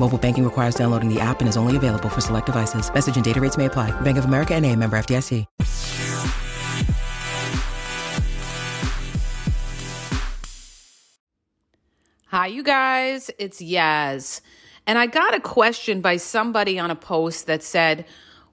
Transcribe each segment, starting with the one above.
Mobile banking requires downloading the app and is only available for select devices. Message and data rates may apply. Bank of America and a member FDIC. Hi, you guys. It's Yaz. And I got a question by somebody on a post that said,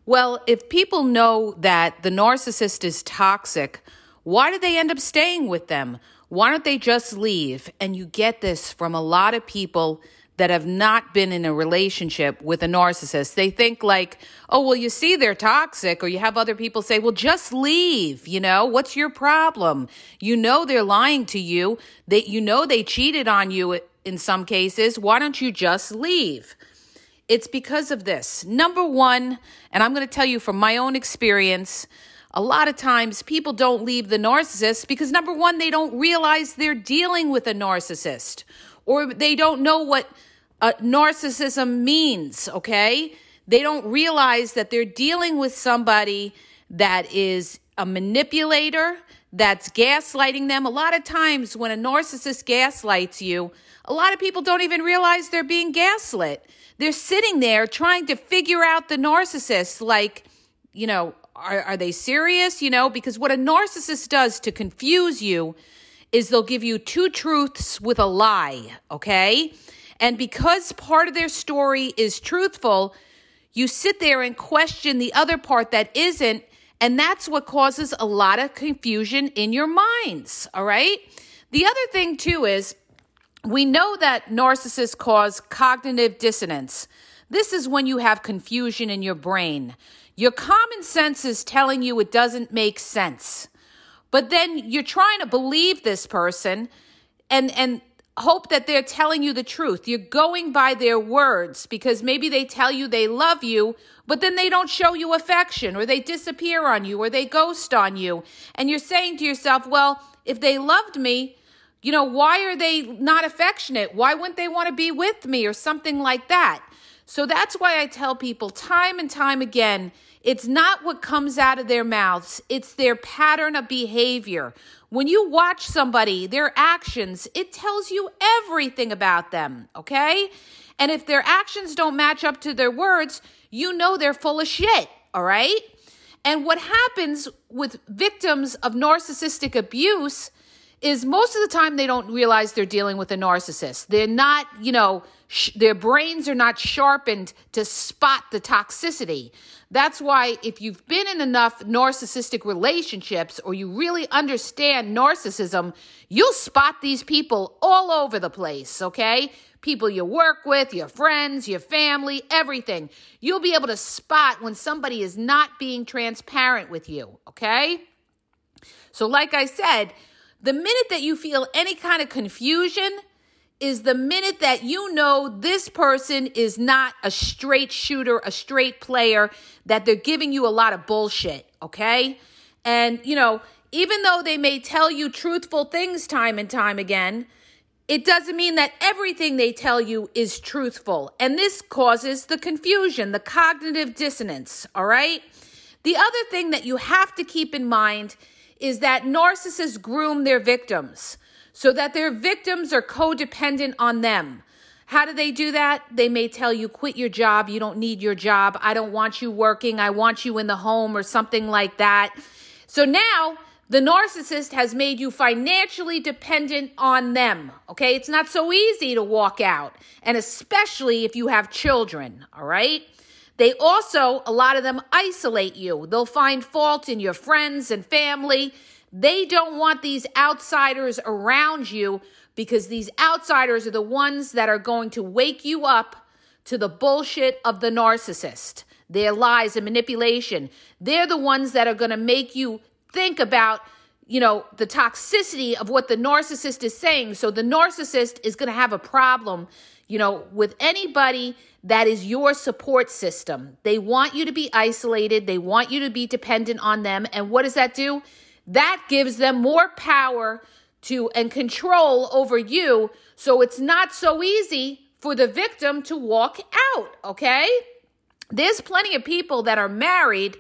well, if people know that the narcissist is toxic, why do they end up staying with them? Why don't they just leave? And you get this from a lot of people that have not been in a relationship with a narcissist. They think like, oh, well, you see, they're toxic. Or you have other people say, well, just leave. You know, what's your problem? You know, they're lying to you. That you know, they cheated on you in some cases. Why don't you just leave? It's because of this. Number one, and I'm going to tell you from my own experience, a lot of times people don't leave the narcissist because number one, they don't realize they're dealing with a narcissist or they don't know what uh, narcissism means, okay? They don't realize that they're dealing with somebody that is a manipulator, that's gaslighting them. A lot of times when a narcissist gaslights you, a lot of people don't even realize they're being gaslit. They're sitting there trying to figure out the narcissist, like, you know, are, are they serious? You know, because what a narcissist does to confuse you is they'll give you two truths with a lie, okay? And because part of their story is truthful, you sit there and question the other part that isn't. And that's what causes a lot of confusion in your minds. All right. The other thing, too, is we know that narcissists cause cognitive dissonance. This is when you have confusion in your brain. Your common sense is telling you it doesn't make sense. But then you're trying to believe this person and and hope that they're telling you the truth. You're going by their words because maybe they tell you they love you, but then they don't show you affection or they disappear on you or they ghost on you. And you're saying to yourself, well, if they loved me, you know, why are they not affectionate? Why wouldn't they want to be with me or something like that? So that's why I tell people time and time again it's not what comes out of their mouths, it's their pattern of behavior. When you watch somebody, their actions, it tells you everything about them, okay? And if their actions don't match up to their words, you know they're full of shit, all right? And what happens with victims of narcissistic abuse is most of the time they don't realize they're dealing with a narcissist. They're not, you know, sh- their brains are not sharpened to spot the toxicity. That's why if you've been in enough narcissistic relationships or you really understand narcissism, you'll spot these people all over the place, okay? People you work with, your friends, your family, everything. You'll be able to spot when somebody is not being transparent with you, okay? So, like I said, the minute that you feel any kind of confusion is the minute that you know this person is not a straight shooter, a straight player, that they're giving you a lot of bullshit, okay? And, you know, even though they may tell you truthful things time and time again, it doesn't mean that everything they tell you is truthful. And this causes the confusion, the cognitive dissonance, all right? The other thing that you have to keep in mind is that narcissists groom their victims so that their victims are codependent on them. How do they do that? They may tell you, quit your job. You don't need your job. I don't want you working. I want you in the home or something like that. So now the narcissist has made you financially dependent on them. Okay. It's not so easy to walk out. And especially if you have children. All right. They also, a lot of them isolate you. They'll find fault in your friends and family. They don't want these outsiders around you because these outsiders are the ones that are going to wake you up to the bullshit of the narcissist, their lies and manipulation. They're the ones that are going to make you think about you know, the toxicity of what the narcissist is saying. So the narcissist is going to have a problem, you know, with anybody that is your support system. They want you to be isolated, they want you to be dependent on them. And what does that do? That gives them more power to and control over you. So it's not so easy for the victim to walk out, okay? There's plenty of people that are married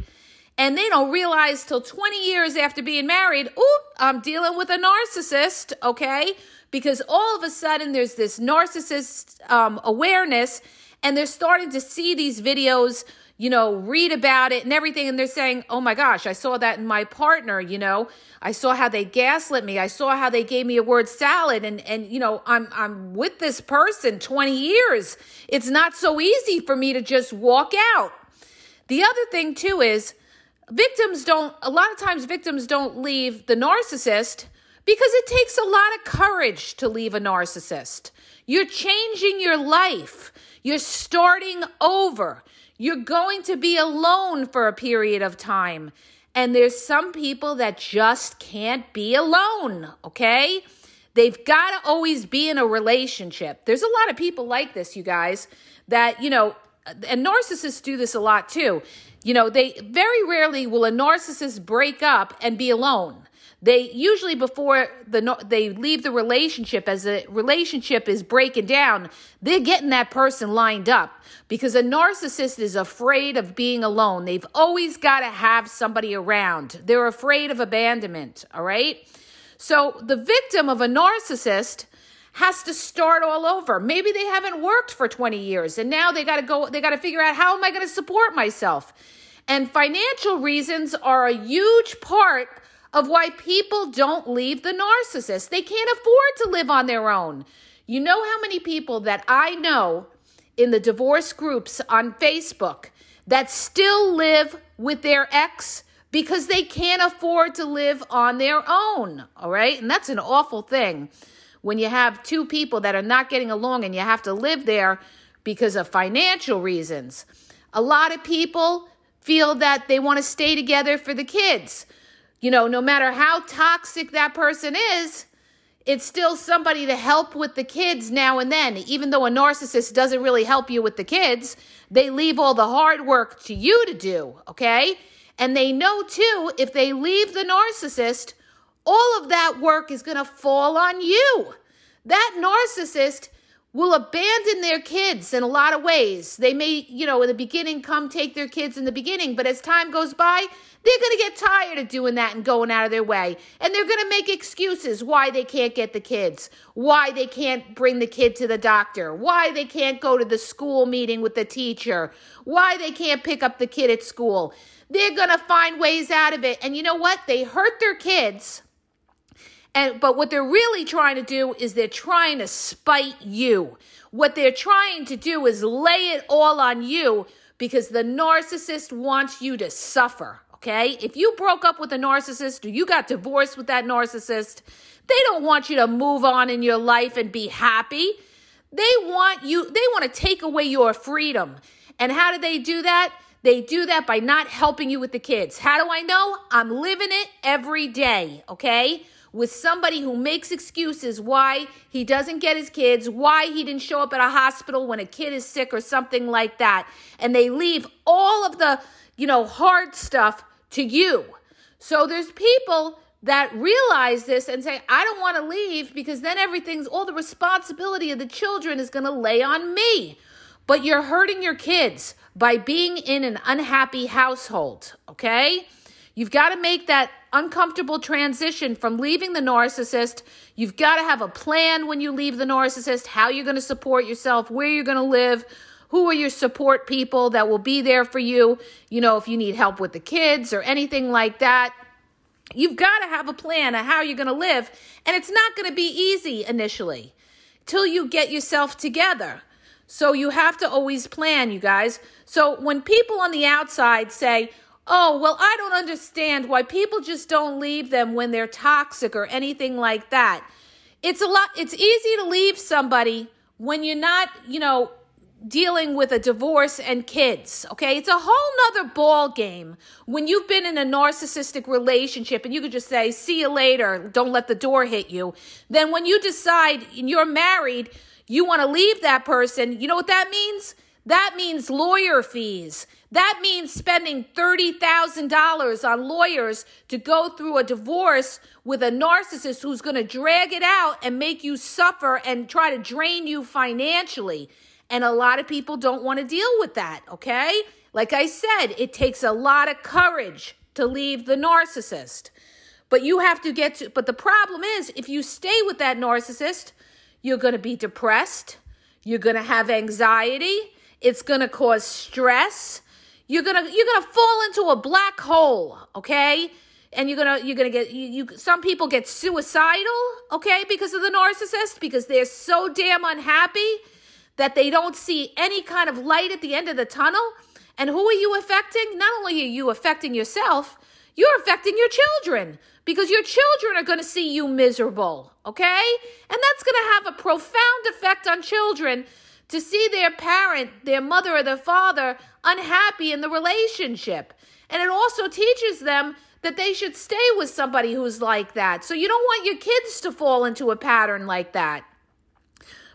and they don't realize till 20 years after being married, oh, I'm dealing with a narcissist, okay? Because all of a sudden there's this narcissist um, awareness, and they're starting to see these videos, you know, read about it and everything, and they're saying, oh my gosh, I saw that in my partner, you know, I saw how they gaslit me, I saw how they gave me a word salad, and and you know, I'm I'm with this person 20 years. It's not so easy for me to just walk out. The other thing too is victims don't, a lot of times, victims don't leave the narcissist because it takes a lot of courage to leave a narcissist. You're changing your life, you're starting over, you're going to be alone for a period of time. And there's some people that just can't be alone, okay? They've got to always be in a relationship. There's a lot of people like this, you guys, that, you know, and narcissists do this a lot too. You know, they very rarely will a narcissist break up and be alone. They usually before the they leave the relationship as a relationship is breaking down, they're getting that person lined up because a narcissist is afraid of being alone. They've always got to have somebody around. They're afraid of abandonment, all right? So the victim of a narcissist has to start all over. Maybe they haven't worked for 20 years and now they got to go they got to figure out how am I going to support myself? And financial reasons are a huge part of why people don't leave the narcissist. They can't afford to live on their own. You know how many people that I know in the divorce groups on Facebook that still live with their ex because they can't afford to live on their own. All right. And that's an awful thing when you have two people that are not getting along and you have to live there because of financial reasons. A lot of people feel that they want to stay together for the kids. You know, no matter how toxic that person is, it's still somebody to help with the kids now and then. Even though a narcissist doesn't really help you with the kids, they leave all the hard work to you to do, okay? And they know too, if they leave the narcissist, all of that work is going to fall on you. That narcissist will abandon their kids in a lot of ways. They may, you know, in the beginning come take their kids in the beginning, but as time goes by, they're going to get tired of doing that and going out of their way. And they're going to make excuses why they can't get the kids, why they can't bring the kid to the doctor, why they can't go to the school meeting with the teacher, why they can't pick up the kid at school. They're going to find ways out of it. And you know what? They hurt their kids and but what they're really trying to do is they're trying to spite you. What they're trying to do is lay it all on you because the narcissist wants you to suffer. Okay? If you broke up with a narcissist or you got divorced with that narcissist, they don't want you to move on in your life and be happy. They want you, they want to take away your freedom. And how do they do that? They do that by not helping you with the kids. How do I know? I'm living it every day, okay? With somebody who makes excuses why he doesn't get his kids, why he didn't show up at a hospital when a kid is sick or something like that. And they leave all of the, you know, hard stuff to you. So there's people that realize this and say, I don't want to leave because then everything's, all the responsibility of the children is going to lay on me. But you're hurting your kids by being in an unhappy household, okay? You've got to make that uncomfortable transition from leaving the narcissist. You've got to have a plan when you leave the narcissist, how you're going to support yourself, where you're going to live, who are your support people that will be there for you, you know, if you need help with the kids or anything like that. You've got to have a plan of how you're going to live, and it's not going to be easy initially till you get yourself together. So you have to always plan, you guys. So when people on the outside say, oh, well, I don't understand why people just don't leave them when they're toxic or anything like that. It's a lot, it's easy to leave somebody when you're not, you know, dealing with a divorce and kids okay? It's a whole nother ball game when you've been in a narcissistic relationship and you could just say see you later don't let the door hit you. Then when you decide you're married you want to leave that person you know what that means that means lawyer fees that means spending $30,000 on lawyers to go through a divorce with a narcissist who's going to drag it out and make you suffer and try to drain you financially. And a lot of people don't want to deal with that, okay? Like I said, it takes a lot of courage to leave the narcissist. But you have to get to, but the problem is if you stay with that narcissist, you're going to be depressed, you're going to have anxiety, it's going to cause stress. You're going to you're going to fall into a black hole, okay? And you're going to you're going to get you, you some people get suicidal, okay, because of the narcissist because they're so damn unhappy that they don't see any kind of light at the end of the tunnel. And who are you affecting? Not only are you affecting yourself, you're affecting your children because your children are going to see you miserable, okay? And that's going to have a profound effect on children to see their parent, their mother or their father, unhappy in the relationship. And it also teaches them that they should stay with somebody who's like that. So you don't want your kids to fall into a pattern like that.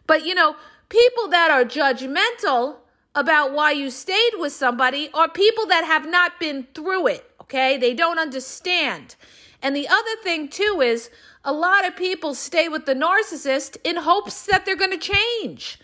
But you know, People that are judgmental about why you stayed with somebody are people that have not been through it, okay? They don't understand. And the other thing, too, is a lot of people stay with the narcissist in hopes that they're going to change.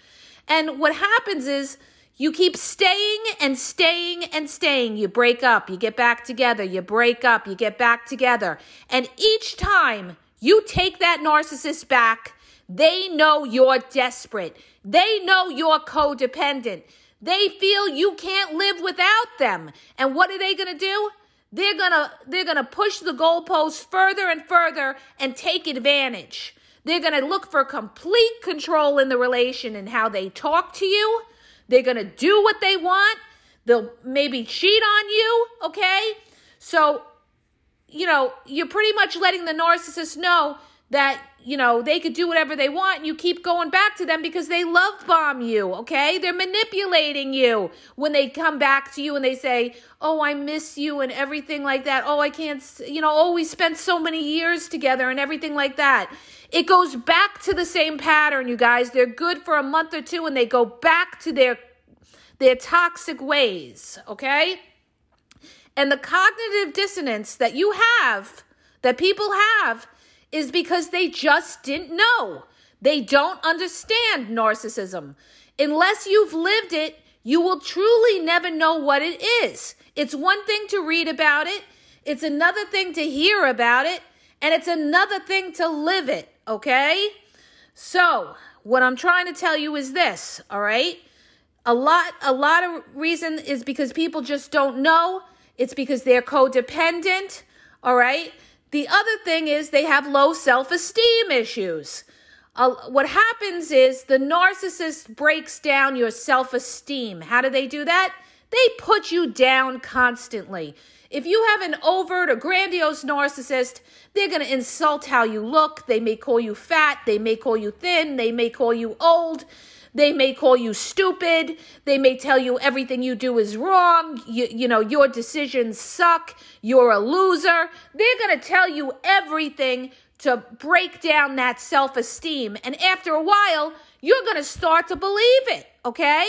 And what happens is you keep staying and staying and staying. You break up, you get back together, you break up, you get back together. And each time you take that narcissist back, they know you're desperate. They know you're codependent. They feel you can't live without them. And what are they going to do? They're going to they're going to push the goalposts further and further and take advantage. They're going to look for complete control in the relation and how they talk to you. They're going to do what they want. They'll maybe cheat on you, okay? So, you know, you're pretty much letting the narcissist know that you know they could do whatever they want and you keep going back to them because they love bomb you okay? They're manipulating you when they come back to you and they say oh i miss you and everything like that. Oh i can't you know oh we spent so many years together and everything like that. It goes back to the same pattern you guys. They're good for a month or two and they go back to their their toxic ways okay? And the cognitive dissonance that you have that people have is because they just didn't know. They don't understand narcissism. Unless you've lived it, you will truly never know what it is. It's one thing to read about it, it's another thing to hear about it, and it's another thing to live it, okay? So, what I'm trying to tell you is this, all right? A lot a lot of reason is because people just don't know. It's because they're codependent, all right? The other thing is they have low self esteem issues. Uh, what happens is the narcissist breaks down your self esteem. How do they do that? They put you down constantly. If you have an overt or grandiose narcissist, they're going to insult how you look. They may call you fat. They may call you thin. They may call you old. They may call you stupid. They may tell you everything you do is wrong. You, you know, your decisions suck. You're a loser. They're going to tell you everything to break down that self esteem. And after a while, you're going to start to believe it, okay?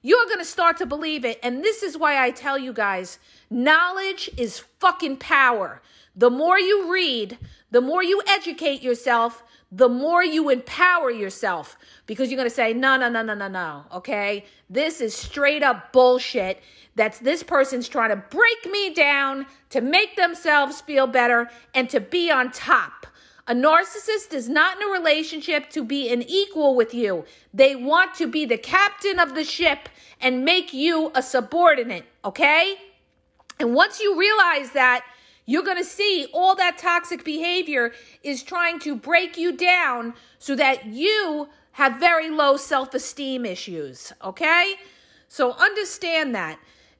You're going to start to believe it. And this is why I tell you guys knowledge is fucking power. The more you read, the more you educate yourself, the more you empower yourself because you're going to say, no, no, no, no, no, no. Okay. This is straight up bullshit. That's this person's trying to break me down to make themselves feel better and to be on top. A narcissist is not in a relationship to be an equal with you. They want to be the captain of the ship and make you a subordinate. Okay. And once you realize that, you're going to see all that toxic behavior is trying to break you down so that you have very low self esteem issues. Okay? So understand that.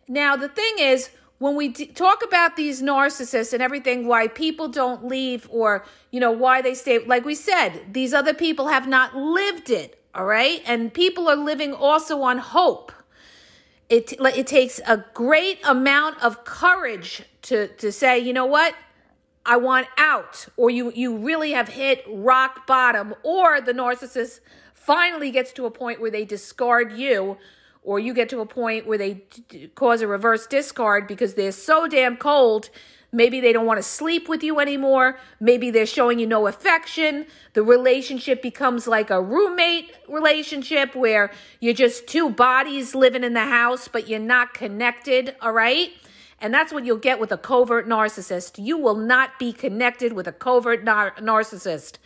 Now, the thing is, when we talk about these narcissists and everything, why people don't leave or, you know, why they stay, like we said, these other people have not lived it. All right. And people are living also on hope. It, it takes a great amount of courage to, to say, you know what? I want out, or you, you really have hit rock bottom, or the narcissist finally gets to a point where they discard you or you get to a point where they d- cause a reverse discard because they're so damn cold. Maybe they don't want to sleep with you anymore. Maybe they're showing you no affection. The relationship becomes like a roommate relationship where you're just two bodies living in the house, but you're not connected. All right. And that's what you'll get with a covert narcissist. You will not be connected with a covert nar- narcissist.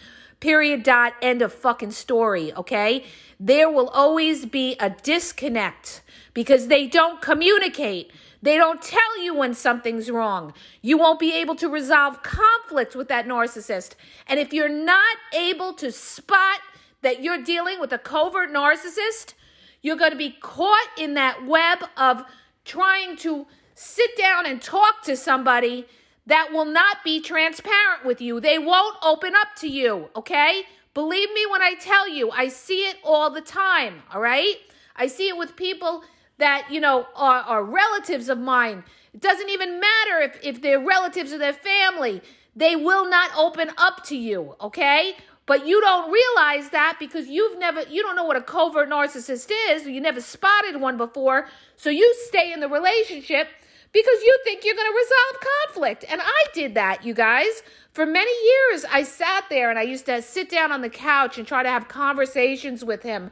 Period. Dot. End of fucking story. Okay there will always be a disconnect because they don't communicate. They don't tell you when something's wrong. You won't be able to resolve conflicts with that narcissist. And if you're not able to spot that you're dealing with a covert narcissist, you're going to be caught in that web of trying to sit down and talk to somebody that will not be transparent with you. They won't open up to you, okay? Believe me when I tell you, I see it all the time, all right? I see it with people that, you know, are, are relatives of mine. It doesn't even matter if, if they're relatives of their family. They will not open up to you, okay? But you don't realize that because you've never, you don't know what a covert narcissist is. You never spotted one before. So you stay in the relationship because you think you're going to resolve conflict. And I did that, you guys. For many years, I sat there and I used to sit down on the couch and try to have conversations with him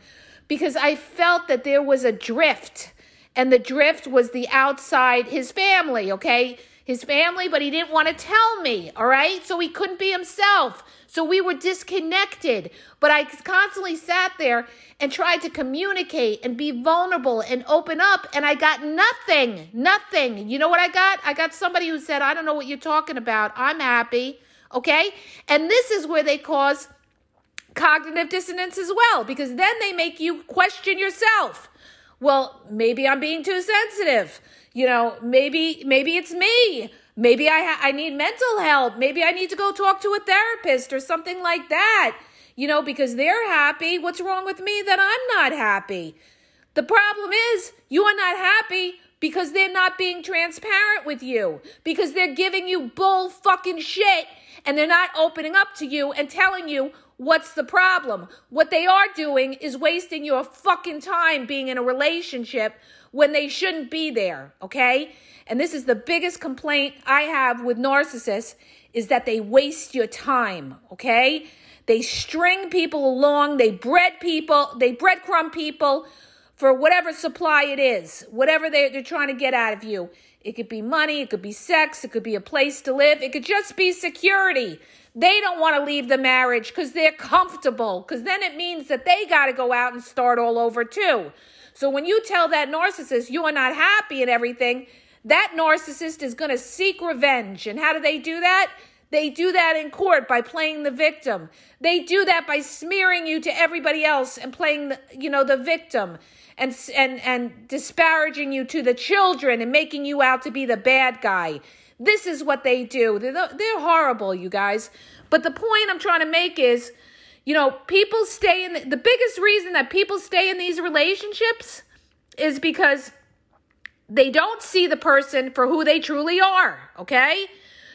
because I felt that there was a drift. And the drift was the outside, his family, okay? His family, but he didn't want to tell me, all right? So he couldn't be himself. So we were disconnected. But I constantly sat there and tried to communicate and be vulnerable and open up, and I got nothing. Nothing. You know what I got? I got somebody who said, I don't know what you're talking about. I'm happy. Okay? And this is where they cause cognitive dissonance as well, because then they make you question yourself. Well, maybe I'm being too sensitive. You know, maybe maybe it's me. Maybe I ha- I need mental help. Maybe I need to go talk to a therapist or something like that. You know, because they're happy. What's wrong with me that I'm not happy? The problem is you are not happy because they're not being transparent with you, because they're giving you bull fucking shit and they're not opening up to you and telling you what's the problem. What they are doing is wasting your fucking time being in a relationship when they shouldn't be there, okay? And this is the biggest complaint I have with narcissists is that they waste your time, okay? They string people along, they bread people, they breadcrumb people for whatever supply it is, whatever they're, they're trying to get out of you. It could be money, it could be sex, it could be a place to live, it could just be security. They don't want to leave the marriage because they're comfortable, because then it means that they got to go out and start all over too. So when you tell that narcissist you are not happy and everything, that narcissist is going to seek revenge. And how do they do that? They do that in court by playing the victim. They do that by smearing you to everybody else and playing the, you know, the victim and and and disparaging you to the children and making you out to be the bad guy. This is what they do. They're, they're horrible, you guys. But the point I'm trying to make is, you know, people stay in the, the biggest reason that people stay in these relationships is because they don't see the person for who they truly are, okay?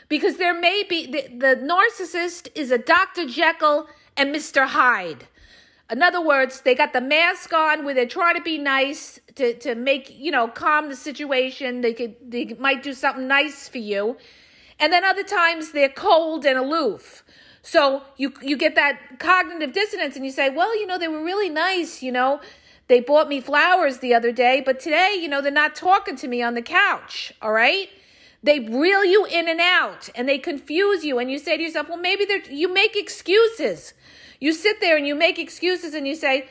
Because there may be the, the narcissist is a Dr. Jekyll and Mr. Hyde. In other words, they got the mask on where they're trying to be nice to, to make, you know, calm the situation. They could they might do something nice for you. And then other times they're cold and aloof. So you you get that cognitive dissonance and you say, "Well, you know, they were really nice, you know. They bought me flowers the other day, but today, you know, they're not talking to me on the couch, all right? They reel you in and out and they confuse you and you say to yourself, "Well, maybe they're you make excuses." You sit there and you make excuses and you say,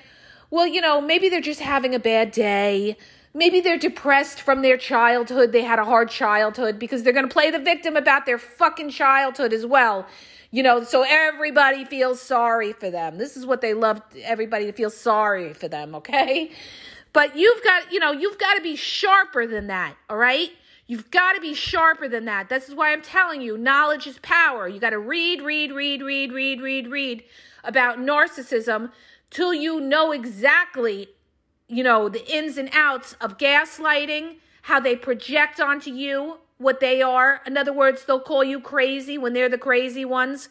"Well, you know, maybe they're just having a bad day. Maybe they're depressed from their childhood. They had a hard childhood because they're going to play the victim about their fucking childhood as well. You know, so everybody feels sorry for them. This is what they love everybody to feel sorry for them, okay? But you've got, you know, you've got to be sharper than that, all right? You've got to be sharper than that. This is why I'm telling you, knowledge is power. You got to read, read, read, read, read, read, read about narcissism till you know exactly you know, the ins and outs of gaslighting, how they project onto you what they are. In other words, they'll call you crazy when they're the crazy ones.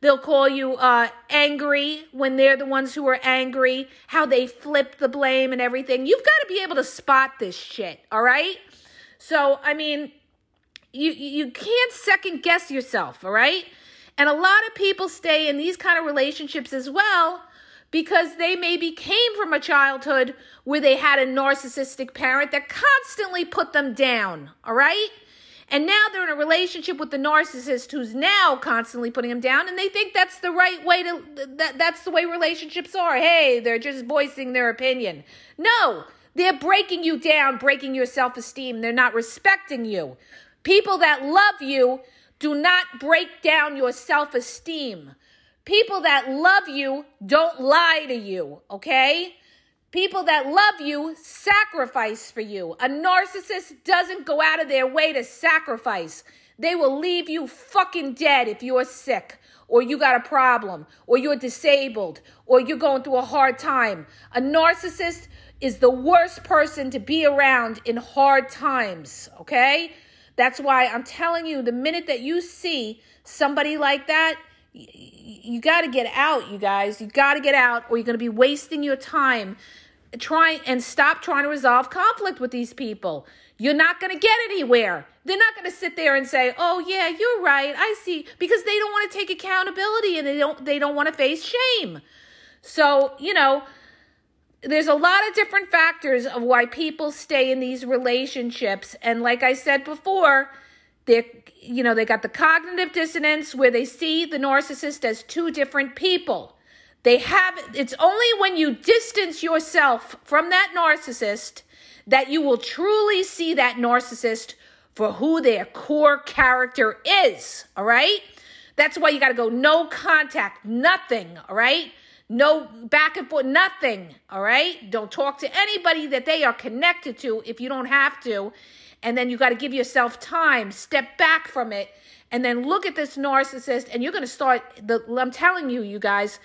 They'll call you uh, angry when they're the ones who are angry, how they flip the blame and everything. You've got to be able to spot this shit, all right? So, I mean, you you can't second guess yourself, all right? And a lot of people stay in these kind of relationships as well because they maybe came from a childhood where they had a narcissistic parent that constantly put them down, all right? And now they're in a relationship with the narcissist who's now constantly putting them down and they think that's the right way to that that's the way relationships are. Hey, they're just voicing their opinion. No, they're breaking you down, breaking your self-esteem. They're not respecting you. People that love you do not break down your self-esteem. People that love you don't lie to you, okay? People that love you sacrifice for you. A narcissist doesn't go out of their way to sacrifice. They will leave you fucking dead if you're sick or you got a problem or you're disabled or you're going through a hard time. A narcissist is the worst person to be around in hard times, okay? That's why I'm telling you the minute that you see somebody like that, you got to get out, you guys. You got to get out, or you're going to be wasting your time trying and stop trying to resolve conflict with these people. You're not going to get anywhere. They're not going to sit there and say, "Oh yeah, you're right. I see," because they don't want to take accountability and they don't they don't want to face shame. So, you know, there's a lot of different factors of why people stay in these relationships and like I said before, they're you know, they got the cognitive dissonance where they see the narcissist as two different people. They have it's only when you distance yourself from that narcissist that you will truly see that narcissist for who their core character is, all right? That's why you got to go no contact, nothing, all right? No back and forth, nothing, all right? Don't talk to anybody that they are connected to if you don't have to and then you got to give yourself time, step back from it, and then look at this narcissist. And you're going to start. The I'm telling you, you guys,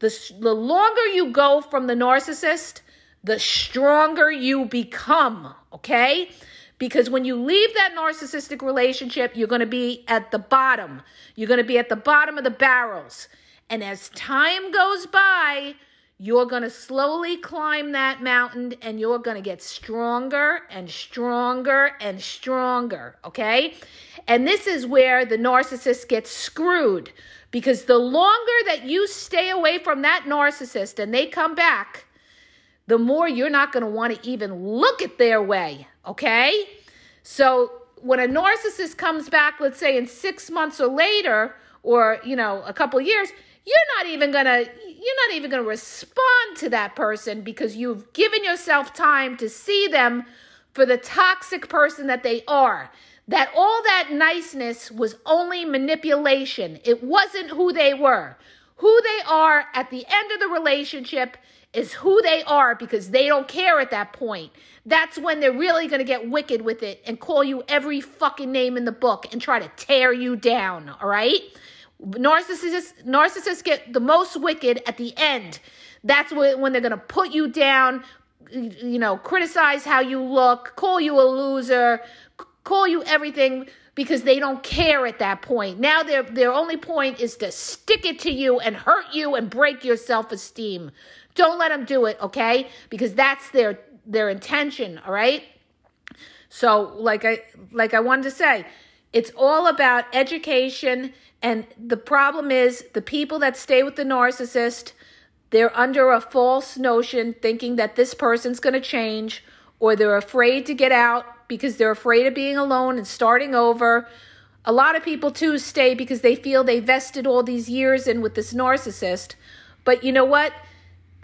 the the longer you go from the narcissist, the stronger you become. Okay. Because when you leave that narcissistic relationship, you're going to be at the bottom. You're going to be at the bottom of the barrels. And as time goes by, you're going to slowly climb that mountain and you're going to get stronger and stronger and stronger, okay? And this is where the narcissist gets screwed because the longer that you stay away from that narcissist and they come back, the more you're not going to want to even look at their way, okay? So when a narcissist comes back, let's say in six months or later, or, you know, a couple years, you're not even going to you're not even going to respond to that person because you've given yourself time to see them for the toxic person that they are. That all that niceness was only manipulation. It wasn't who they were. Who they are at the end of the relationship is who they are because they don't care at that point. That's when they're really going to get wicked with it and call you every fucking name in the book and try to tear you down, all right? Narcissists narcissists get the most wicked at the end. That's when they're going to put you down, you know, criticize how you look, call you a loser, call you everything because they don't care at that point. Now their their only point is to stick it to you and hurt you and break your self-esteem. Don't let them do it, okay? Because that's their their intention, all right? So, like I like I wanted to say, it's all about education and the problem is the people that stay with the narcissist, they're under a false notion thinking that this person's going to change, or they're afraid to get out because they're afraid of being alone and starting over. A lot of people too stay because they feel they vested all these years in with this narcissist. But you know what?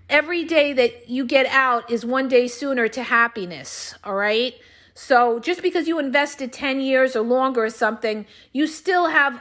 every day that you get out is one day sooner to happiness, all right? So just because you invested 10 years or longer or something, you still have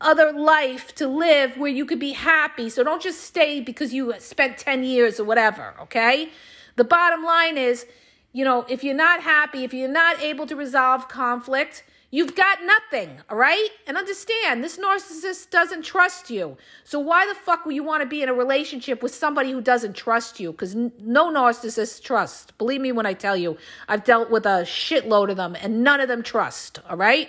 other life to live where you could be happy. So don't just stay because you spent 10 years or whatever, okay? The bottom line is, you know, if you're not happy, if you're not able to resolve conflict, You've got nothing, all right? And understand, this narcissist doesn't trust you. So why the fuck would you want to be in a relationship with somebody who doesn't trust you? Because no narcissist trusts. Believe me when I tell you, I've dealt with a shitload of them, and none of them trust. All right?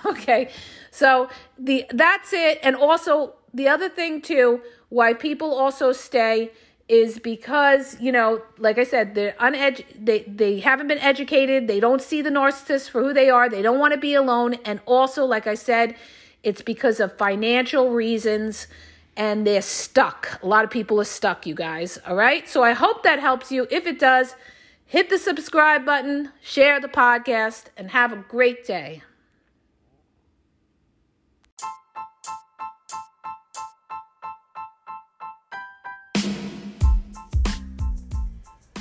Okay. So the that's it. And also the other thing too, why people also stay is because you know like i said they're uned they they haven't been educated. They don't see the narcissist for who they are. They don't want to be alone. And also like i said it's because of financial reasons. And they're stuck. A lot of people are stuck you guys. All right? So i hope that helps you. If it does hit the subscribe button share the podcast and have a great day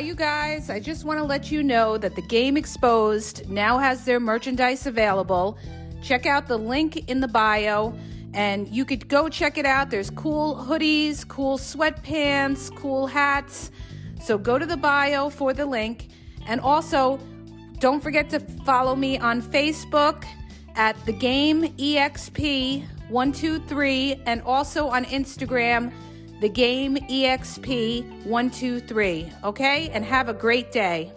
Hi, you guys. I just want to let you know that the Game Exposed now has their merchandise available. Check out the link in the bio and you could go check it out. There's cool hoodies, cool sweatpants, cool hats. So go to the bio for the link. And also, don't forget to follow me on Facebook at the game exp123 and also on Instagram the game exp123 okay? And have a great day